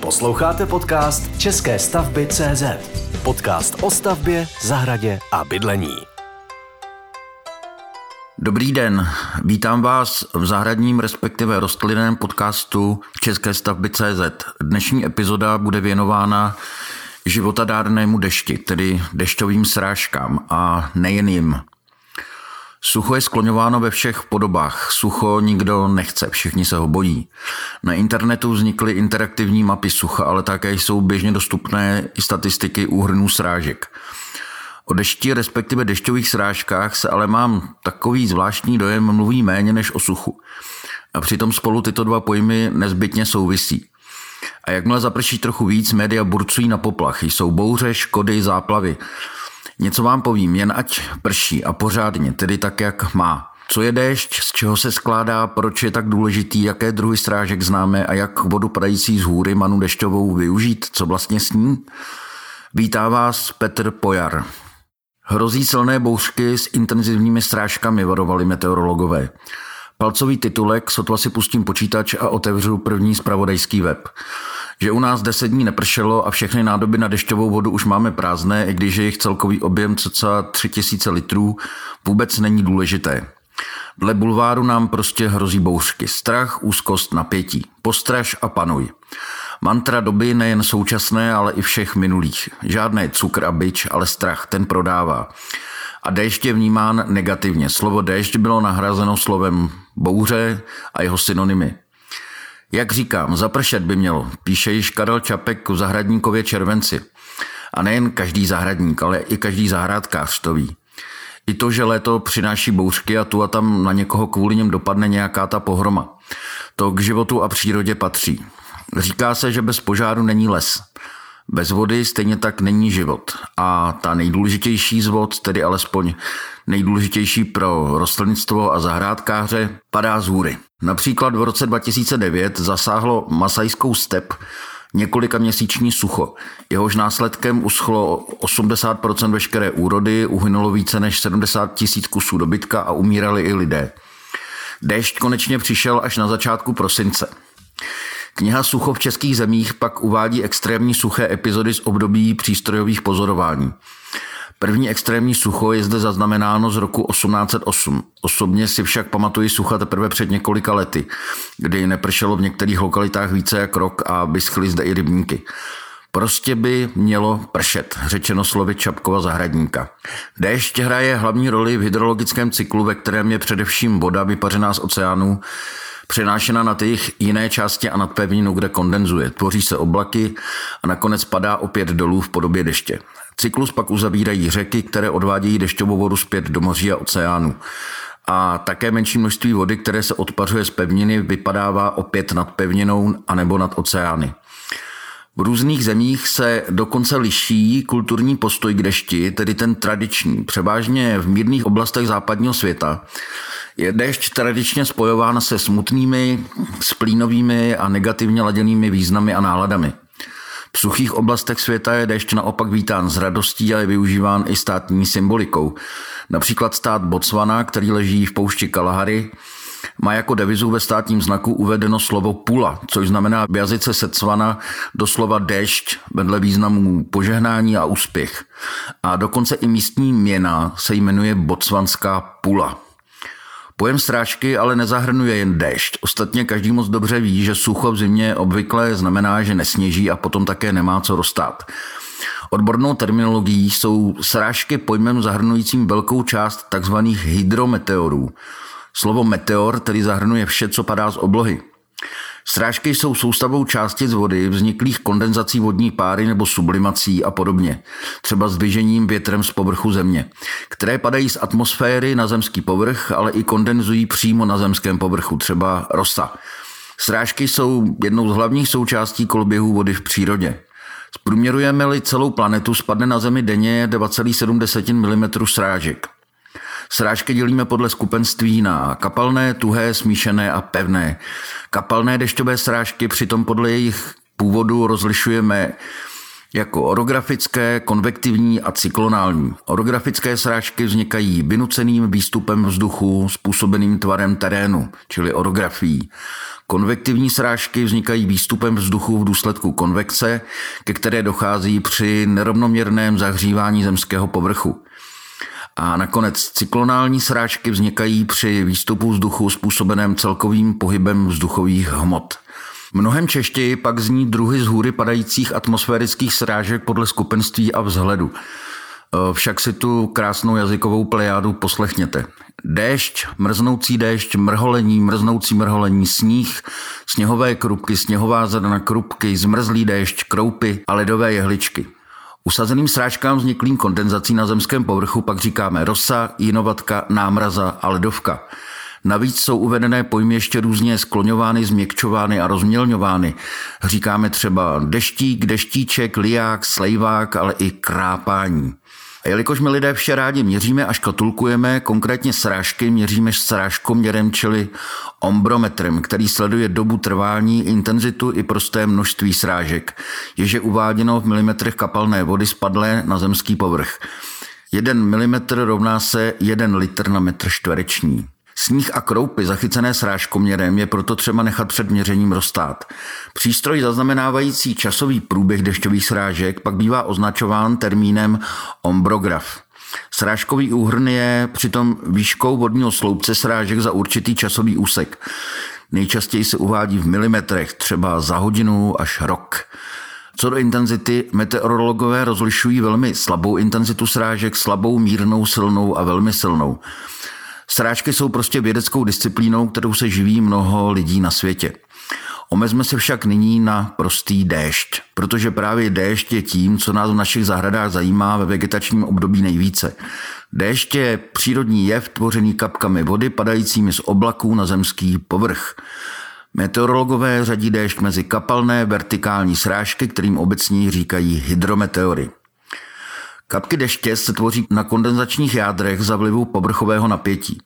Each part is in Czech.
Posloucháte podcast České stavby CZ. Podcast o stavbě, zahradě a bydlení. Dobrý den, vítám vás v zahradním respektive rostlinném podcastu České stavby CZ. Dnešní epizoda bude věnována životadárnému dešti, tedy dešťovým srážkám a nejen jim. Sucho je skloňováno ve všech podobách. Sucho nikdo nechce, všichni se ho bojí. Na internetu vznikly interaktivní mapy sucha, ale také jsou běžně dostupné i statistiky úhrnů srážek. O dešti, respektive dešťových srážkách, se ale mám takový zvláštní dojem mluví méně než o suchu. A přitom spolu tyto dva pojmy nezbytně souvisí. A jakmile zaprší trochu víc, média burcují na poplach. Jsou bouře, škody, záplavy. Něco vám povím, jen ať prší a pořádně, tedy tak, jak má. Co je déšť, z čeho se skládá, proč je tak důležitý, jaké druhy strážek známe a jak vodu padající z hůry manu dešťovou využít, co vlastně s ní? Vítá vás Petr Pojar. Hrozí silné bouřky s intenzivními strážkami, varovali meteorologové. Palcový titulek, sotva si pustím počítač a otevřu první spravodajský web že u nás deset dní nepršelo a všechny nádoby na dešťovou vodu už máme prázdné, i když je jejich celkový objem cca 3000 litrů, vůbec není důležité. Dle bulváru nám prostě hrozí bouřky. Strach, úzkost, napětí. Postraž a panuj. Mantra doby nejen současné, ale i všech minulých. Žádné cukr a byč, ale strach, ten prodává. A déšť je vnímán negativně. Slovo déšť bylo nahrazeno slovem bouře a jeho synonymy. Jak říkám, zapršet by mělo, píše již Karel Čapek v zahradníkově červenci. A nejen každý zahradník, ale i každý zahrádkář to ví. I to, že léto přináší bouřky a tu a tam na někoho kvůli něm dopadne nějaká ta pohroma. To k životu a přírodě patří. Říká se, že bez požáru není les. Bez vody stejně tak není život. A ta nejdůležitější z vod, tedy alespoň nejdůležitější pro rostlinnictvo a zahrádkáře, padá z hůry. Například v roce 2009 zasáhlo masajskou step několika měsíční sucho. Jehož následkem uschlo 80% veškeré úrody, uhynulo více než 70 tisíc kusů dobytka a umírali i lidé. Déšť konečně přišel až na začátku prosince. Kniha Sucho v českých zemích pak uvádí extrémní suché epizody z období přístrojových pozorování. První extrémní sucho je zde zaznamenáno z roku 1808. Osobně si však pamatuji sucha teprve před několika lety, kdy nepršelo v některých lokalitách více jak rok a vyschly zde i rybníky. Prostě by mělo pršet, řečeno slovy Čapkova zahradníka. Déšť hraje hlavní roli v hydrologickém cyklu, ve kterém je především voda vypařená z oceánů, přenášena na ty jiné části a nad pevninu, kde kondenzuje. Tvoří se oblaky a nakonec padá opět dolů v podobě deště. Cyklus pak uzavírají řeky, které odvádějí dešťovou vodu zpět do moří a oceánu. A také menší množství vody, které se odpařuje z pevniny, vypadává opět nad pevninou anebo nad oceány. V různých zemích se dokonce liší kulturní postoj k dešti, tedy ten tradiční. Převážně v mírných oblastech západního světa je dešť tradičně spojován se smutnými, splínovými a negativně laděnými významy a náladami. V suchých oblastech světa je déšť naopak vítán s radostí a je využíván i státní symbolikou. Například stát Botswana, který leží v poušti Kalahary, má jako devizu ve státním znaku uvedeno slovo pula, což znamená v jazyce Setsvana doslova déšť vedle významů požehnání a úspěch. A dokonce i místní měna se jmenuje botswanská pula. Pojem strážky ale nezahrnuje jen déšť. Ostatně každý moc dobře ví, že sucho v zimě obvykle znamená, že nesněží a potom také nemá co rostát. Odbornou terminologií jsou srážky pojmem zahrnujícím velkou část tzv. hydrometeorů. Slovo meteor tedy zahrnuje vše, co padá z oblohy. Srážky jsou soustavou částic vody vzniklých kondenzací vodní páry nebo sublimací a podobně, třeba zdvižením větrem z povrchu země, které padají z atmosféry na zemský povrch, ale i kondenzují přímo na zemském povrchu, třeba rosa. Srážky jsou jednou z hlavních součástí koloběhu vody v přírodě. Zprůměrujeme-li celou planetu, spadne na Zemi denně 2,7 mm srážek. Srážky dělíme podle skupenství na kapalné, tuhé, smíšené a pevné. Kapalné dešťové srážky přitom podle jejich původu rozlišujeme jako orografické, konvektivní a cyklonální. Orografické srážky vznikají vynuceným výstupem vzduchu způsobeným tvarem terénu, čili orografií. Konvektivní srážky vznikají výstupem vzduchu v důsledku konvekce, ke které dochází při nerovnoměrném zahřívání zemského povrchu. A nakonec cyklonální srážky vznikají při výstupu vzduchu způsobeném celkovým pohybem vzduchových hmot. Mnohem češtěji pak zní druhy z hůry padajících atmosférických srážek podle skupenství a vzhledu. E, však si tu krásnou jazykovou plejádu poslechněte. Déšť, mrznoucí déšť, mrholení, mrznoucí mrholení, sníh, sněhové krupky, sněhová zrna krupky, zmrzlý déšť, kroupy a ledové jehličky. Usazeným srážkám vzniklým kondenzací na zemském povrchu pak říkáme rosa, jinovatka, námraza a ledovka. Navíc jsou uvedené pojmy ještě různě skloňovány, změkčovány a rozmělňovány. Říkáme třeba deštík, deštíček, liák, slejvák, ale i krápání. A jelikož my lidé vše rádi měříme a škatulkujeme, konkrétně srážky měříme srážkoměrem, čili ombrometrem, který sleduje dobu trvání, intenzitu i prosté množství srážek, jež je uváděno v milimetrech kapalné vody spadlé na zemský povrch. 1 mm rovná se 1 litr na metr čtvereční. Sníh a kroupy zachycené srážkoměrem je proto třeba nechat před měřením rozstát. Přístroj zaznamenávající časový průběh dešťových srážek pak bývá označován termínem ombrograf. Srážkový úhrn je přitom výškou vodního sloupce srážek za určitý časový úsek. Nejčastěji se uvádí v milimetrech, třeba za hodinu až rok. Co do intenzity, meteorologové rozlišují velmi slabou intenzitu srážek, slabou, mírnou, silnou a velmi silnou. Srážky jsou prostě vědeckou disciplínou, kterou se živí mnoho lidí na světě. Omezme se však nyní na prostý déšť, protože právě déšť je tím, co nás v našich zahradách zajímá ve vegetačním období nejvíce. Déšť je přírodní jev tvořený kapkami vody padajícími z oblaků na zemský povrch. Meteorologové řadí déšť mezi kapalné vertikální srážky, kterým obecně říkají hydrometeory. Kapky deště se tvoří na kondenzačních jádrech za vlivu povrchového napětí.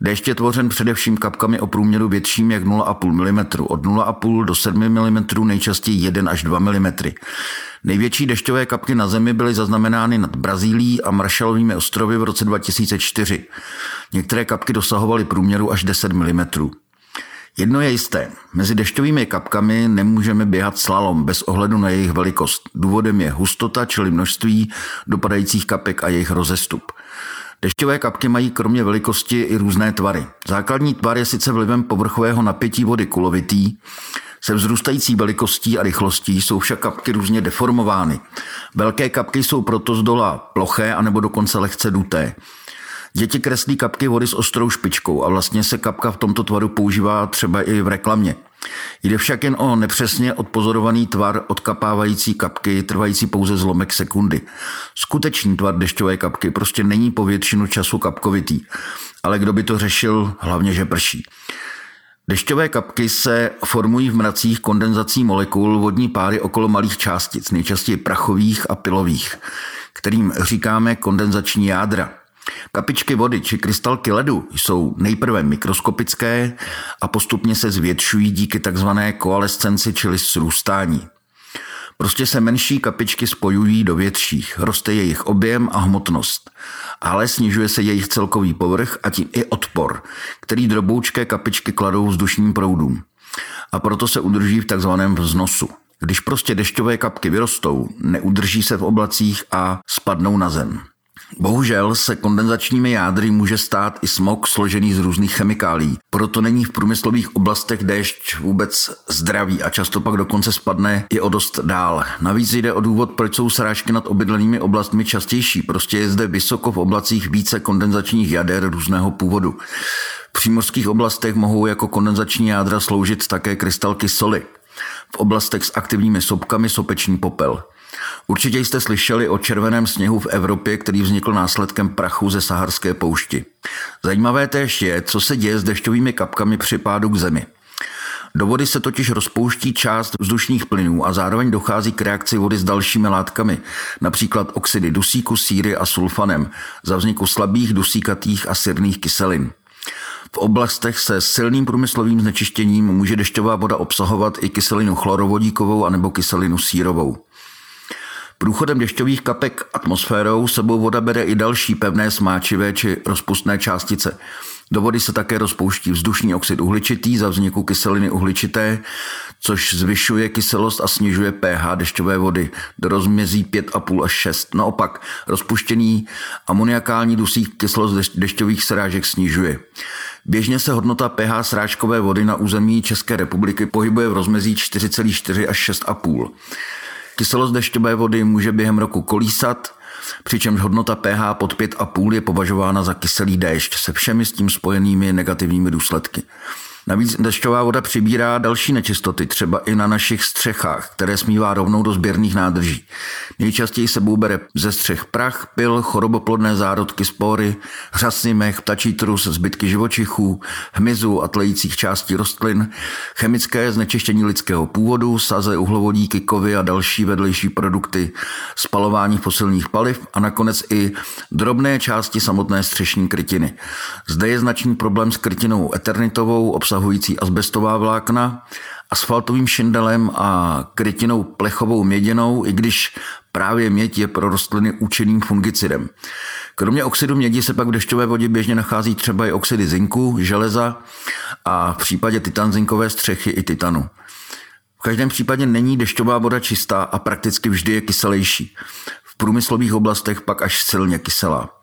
Déšť je tvořen především kapkami o průměru větším jak 0,5 mm, od 0,5 do 7 mm, nejčastěji 1 až 2 mm. Největší dešťové kapky na Zemi byly zaznamenány nad Brazílií a Marshallovými ostrovy v roce 2004. Některé kapky dosahovaly průměru až 10 mm. Jedno je jisté, mezi dešťovými kapkami nemůžeme běhat slalom bez ohledu na jejich velikost. Důvodem je hustota, čili množství dopadajících kapek a jejich rozestup. Dešťové kapky mají kromě velikosti i různé tvary. Základní tvar je sice vlivem povrchového napětí vody kulovitý, se vzrůstající velikostí a rychlostí jsou však kapky různě deformovány. Velké kapky jsou proto z dola ploché anebo dokonce lehce duté. Děti kreslí kapky vody s ostrou špičkou a vlastně se kapka v tomto tvaru používá třeba i v reklamě. Jde však jen o nepřesně odpozorovaný tvar odkapávající kapky, trvající pouze zlomek sekundy. Skutečný tvar dešťové kapky prostě není po většinu času kapkovitý, ale kdo by to řešil, hlavně že prší. Dešťové kapky se formují v mracích kondenzací molekul vodní páry okolo malých částic, nejčastěji prachových a pilových, kterým říkáme kondenzační jádra. Kapičky vody či krystalky ledu jsou nejprve mikroskopické a postupně se zvětšují díky takzvané koalescenci, čili srůstání. Prostě se menší kapičky spojují do větších, roste jejich objem a hmotnost, ale snižuje se jejich celkový povrch a tím i odpor, který droboučké kapičky kladou vzdušním proudům. A proto se udrží v takzvaném vznosu. Když prostě dešťové kapky vyrostou, neudrží se v oblacích a spadnou na zem. Bohužel se kondenzačními jádry může stát i smog složený z různých chemikálí. Proto není v průmyslových oblastech déšť vůbec zdravý a často pak dokonce spadne i o dost dál. Navíc jde o důvod, proč jsou srážky nad obydlenými oblastmi častější. Prostě je zde vysoko v oblacích více kondenzačních jader různého původu. V přímořských oblastech mohou jako kondenzační jádra sloužit také krystalky soli. V oblastech s aktivními sopkami sopeční popel. Určitě jste slyšeli o červeném sněhu v Evropě, který vznikl následkem prachu ze saharské poušti. Zajímavé též je, co se děje s dešťovými kapkami při pádu k zemi. Do vody se totiž rozpouští část vzdušných plynů a zároveň dochází k reakci vody s dalšími látkami, například oxidy dusíku, síry a sulfanem, za vzniku slabých dusíkatých a sirných kyselin. V oblastech se silným průmyslovým znečištěním může dešťová voda obsahovat i kyselinu chlorovodíkovou anebo kyselinu sírovou. Průchodem dešťových kapek atmosférou sebou voda bere i další pevné smáčivé či rozpustné částice. Do vody se také rozpouští vzdušný oxid uhličitý za vzniku kyseliny uhličité, což zvyšuje kyselost a snižuje pH dešťové vody do rozmězí 5,5 až 6. Naopak, rozpuštěný amoniakální dusík kyselost dešťových srážek snižuje. Běžně se hodnota pH srážkové vody na území České republiky pohybuje v rozmezí 4,4 až 6,5. Kyselost dešťové vody může během roku kolísat, přičemž hodnota pH pod 5,5 je považována za kyselý déšť se všemi s tím spojenými negativními důsledky. Navíc dešťová voda přibírá další nečistoty, třeba i na našich střechách, které smívá rovnou do sběrných nádrží. Nejčastěji se bere ze střech prach, pil, choroboplodné zárodky, spory, řasy, mech, ptačí trus, zbytky živočichů, hmyzu a tlejících částí rostlin, chemické znečištění lidského původu, saze, uhlovodíky, kovy a další vedlejší produkty, spalování fosilních paliv a nakonec i drobné části samotné střešní krytiny. Zde je značný problém s krytinou eternitovou, asbestová vlákna, asfaltovým šindelem a krytinou plechovou měděnou, i když právě měď je pro rostliny účinným fungicidem. Kromě oxidu mědi se pak v dešťové vodě běžně nachází třeba i oxidy zinku, železa a v případě titanzinkové střechy i titanu. V každém případě není dešťová voda čistá a prakticky vždy je kyselější. V průmyslových oblastech pak až silně kyselá.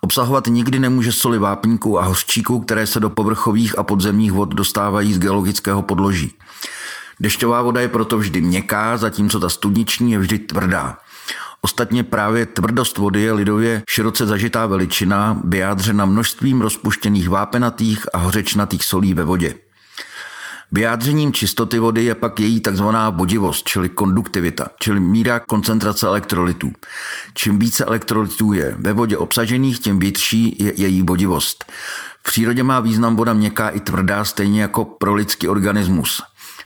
Obsahovat nikdy nemůže soli vápníků a hořčíků, které se do povrchových a podzemních vod dostávají z geologického podloží. Dešťová voda je proto vždy měkká, zatímco ta studniční je vždy tvrdá. Ostatně právě tvrdost vody je lidově široce zažitá veličina, vyjádřena množstvím rozpuštěných vápenatých a hořečnatých solí ve vodě. Vyjádřením čistoty vody je pak její takzvaná vodivost, čili konduktivita, čili míra koncentrace elektrolytů. Čím více elektrolytů je ve vodě obsažených, tím větší je její vodivost. V přírodě má význam voda měkká i tvrdá, stejně jako pro lidský organismus.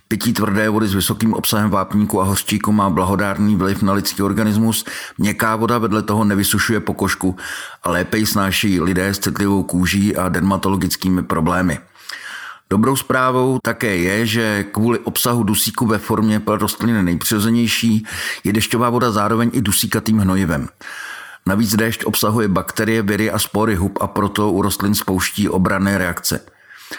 Pití tvrdé vody s vysokým obsahem vápníku a hořčíku má blahodárný vliv na lidský organismus. Měkká voda vedle toho nevysušuje pokožku a lépe ji snáší lidé s citlivou kůží a dermatologickými problémy. Dobrou zprávou také je, že kvůli obsahu dusíku ve formě pro rostliny nejpřirozenější je dešťová voda zároveň i dusíkatým hnojivem. Navíc déšť obsahuje bakterie, viry a spory hub a proto u rostlin spouští obranné reakce.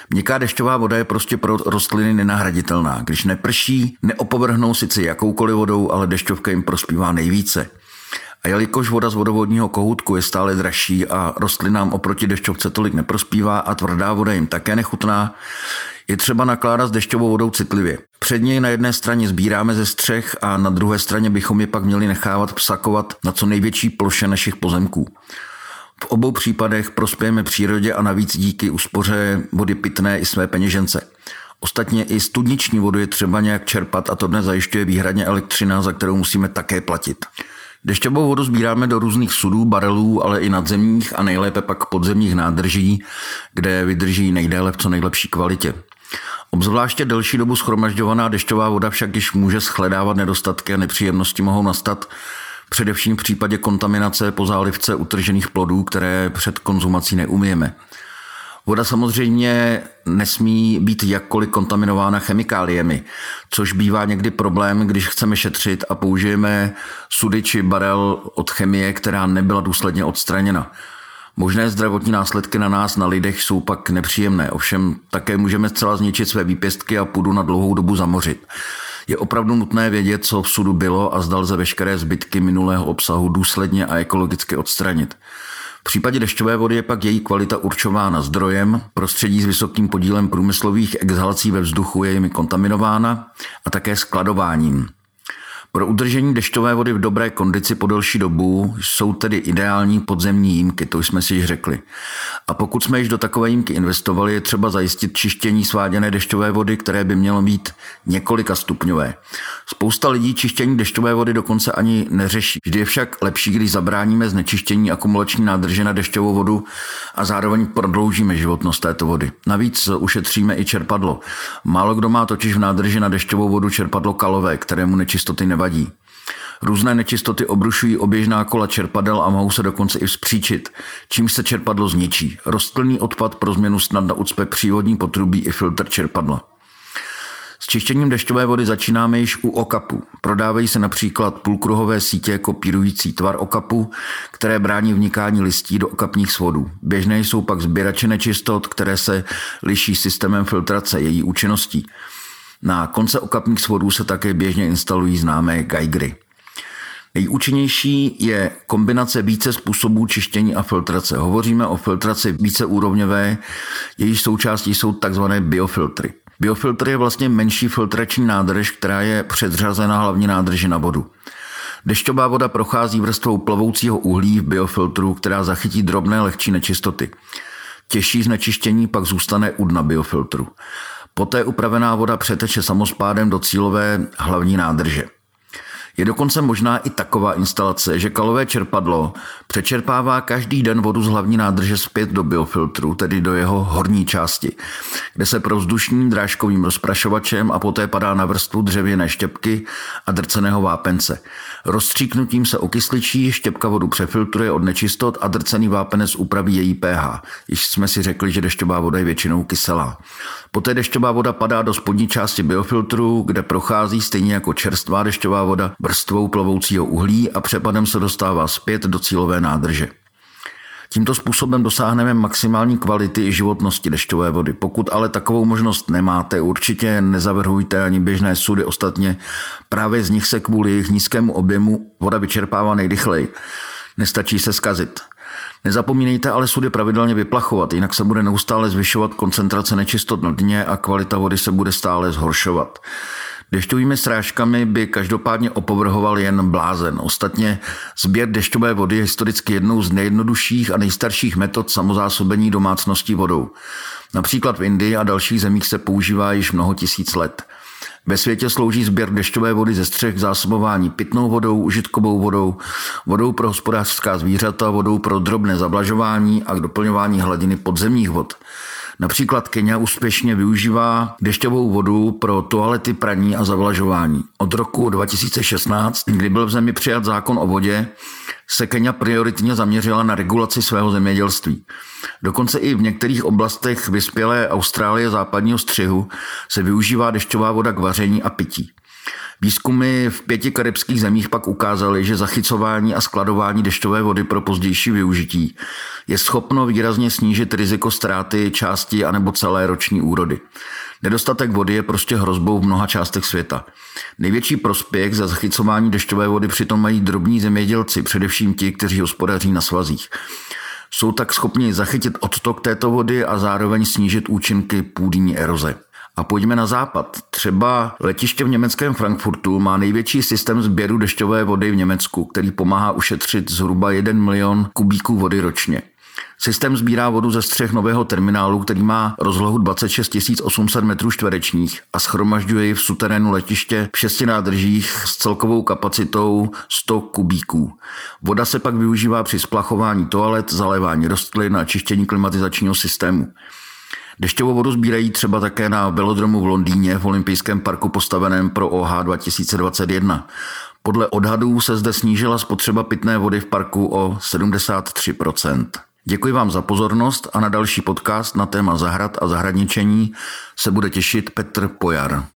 Měkká dešťová voda je prostě pro rostliny nenahraditelná. Když neprší, neopovrhnou sice jakoukoliv vodou, ale dešťovka jim prospívá nejvíce. A jelikož voda z vodovodního kohoutku je stále dražší a rostlinám oproti dešťovce tolik neprospívá a tvrdá voda jim také nechutná, je třeba nakládat s dešťovou vodou citlivě. Předně na jedné straně sbíráme ze střech a na druhé straně bychom je pak měli nechávat psakovat na co největší ploše našich pozemků. V obou případech prospějeme přírodě a navíc díky úspoře vody pitné i své peněžence. Ostatně i studniční vodu je třeba nějak čerpat a to dnes zajišťuje výhradně elektřina, za kterou musíme také platit. Dešťovou vodu sbíráme do různých sudů, barelů, ale i nadzemních a nejlépe pak podzemních nádrží, kde vydrží nejdéle v co nejlepší kvalitě. Obzvláště delší dobu schromažďovaná dešťová voda však již může shledávat nedostatky a nepříjemnosti mohou nastat především v případě kontaminace po zálivce utržených plodů, které před konzumací neumíjeme. Voda samozřejmě nesmí být jakkoliv kontaminována chemikáliemi, což bývá někdy problém, když chceme šetřit a použijeme sudy či barel od chemie, která nebyla důsledně odstraněna. Možné zdravotní následky na nás, na lidech, jsou pak nepříjemné, ovšem také můžeme zcela zničit své výpěstky a půdu na dlouhou dobu zamořit. Je opravdu nutné vědět, co v sudu bylo a zdal ze veškeré zbytky minulého obsahu důsledně a ekologicky odstranit. V případě dešťové vody je pak její kvalita určována zdrojem, prostředí s vysokým podílem průmyslových exhalací ve vzduchu je jimi kontaminována a také skladováním. Pro udržení dešťové vody v dobré kondici po delší dobu jsou tedy ideální podzemní jímky, to jsme si již řekli. A pokud jsme již do takové jímky investovali, je třeba zajistit čištění sváděné dešťové vody, které by mělo být několika stupňové. Spousta lidí čištění dešťové vody dokonce ani neřeší. Vždy je však lepší, když zabráníme znečištění akumulační nádrže na dešťovou vodu a zároveň prodloužíme životnost této vody. Navíc ušetříme i čerpadlo. Málo kdo má totiž v nádrži na dešťovou vodu čerpadlo kalové, kterému nečistoty nevadí. Různé nečistoty obrušují oběžná kola čerpadel a mohou se dokonce i vzpříčit, čím se čerpadlo zničí. Rostlinný odpad pro změnu snadno ucpe přívodní potrubí i filtr čerpadla. S čištěním dešťové vody začínáme již u okapu. Prodávají se například půlkruhové sítě kopírující tvar okapu, které brání vnikání listí do okapních svodů. Běžné jsou pak sběrače nečistot, které se liší systémem filtrace její účinností. Na konce okapních svodů se také běžně instalují známé geigery. Nejúčinnější je kombinace více způsobů čištění a filtrace. Hovoříme o filtraci víceúrovňové, jejíž součástí jsou tzv. biofiltry. Biofiltr je vlastně menší filtrační nádrž, která je předřazena hlavní nádrži na vodu. Dešťová voda prochází vrstvou plovoucího uhlí v biofiltru, která zachytí drobné lehčí nečistoty. Těžší znečištění pak zůstane u dna biofiltru. Poté upravená voda přeteče samospádem do cílové hlavní nádrže. Je dokonce možná i taková instalace, že kalové čerpadlo přečerpává každý den vodu z hlavní nádrže zpět do biofiltru, tedy do jeho horní části, kde se provzdušní drážkovým rozprašovačem a poté padá na vrstvu dřevěné štěpky a drceného vápence. Rozstříknutím se okysličí, štěpka vodu přefiltruje od nečistot a drcený vápenec upraví její pH. Již jsme si řekli, že dešťová voda je většinou kyselá. Poté dešťová voda padá do spodní části biofiltru, kde prochází stejně jako čerstvá dešťová voda vrstvou plovoucího uhlí a přepadem se dostává zpět do cílové nádrže. Tímto způsobem dosáhneme maximální kvality i životnosti dešťové vody. Pokud ale takovou možnost nemáte, určitě nezavrhujte ani běžné sudy. Ostatně právě z nich se kvůli jejich nízkému objemu voda vyčerpává nejrychleji. Nestačí se skazit. Nezapomínejte ale sudy pravidelně vyplachovat, jinak se bude neustále zvyšovat koncentrace nečistot na dně a kvalita vody se bude stále zhoršovat. Dešťovými srážkami by každopádně opovrhoval jen blázen. Ostatně sběr dešťové vody je historicky jednou z nejjednodušších a nejstarších metod samozásobení domácností vodou. Například v Indii a dalších zemích se používá již mnoho tisíc let. Ve světě slouží sběr dešťové vody ze střech k zásobování pitnou vodou, užitkovou vodou, vodou pro hospodářská zvířata, vodou pro drobné zablažování a k doplňování hladiny podzemních vod. Například Kenia úspěšně využívá dešťovou vodu pro toalety, praní a zavlažování. Od roku 2016, kdy byl v zemi přijat zákon o vodě, se Kenia prioritně zaměřila na regulaci svého zemědělství. Dokonce i v některých oblastech vyspělé Austrálie západního střihu se využívá dešťová voda k vaření a pití. Výzkumy v pěti karibských zemích pak ukázaly, že zachycování a skladování dešťové vody pro pozdější využití je schopno výrazně snížit riziko ztráty části anebo celé roční úrody. Nedostatek vody je prostě hrozbou v mnoha částech světa. Největší prospěch za zachycování dešťové vody přitom mají drobní zemědělci, především ti, kteří hospodaří na svazích. Jsou tak schopni zachytit odtok této vody a zároveň snížit účinky půdní eroze. A pojďme na západ. Třeba letiště v německém Frankfurtu má největší systém sběru dešťové vody v Německu, který pomáhá ušetřit zhruba 1 milion kubíků vody ročně. Systém sbírá vodu ze střech nového terminálu, který má rozlohu 26 800 metrů čtverečních a schromažďuje ji v suterénu letiště v šesti nádržích s celkovou kapacitou 100 kubíků. Voda se pak využívá při splachování toalet, zalévání rostlin a čištění klimatizačního systému. Dešťovou vodu sbírají třeba také na velodromu v Londýně v olympijském parku postaveném pro OH 2021. Podle odhadů se zde snížila spotřeba pitné vody v parku o 73% Děkuji vám za pozornost a na další podcast na téma zahrad a zahradničení se bude těšit Petr Pojar.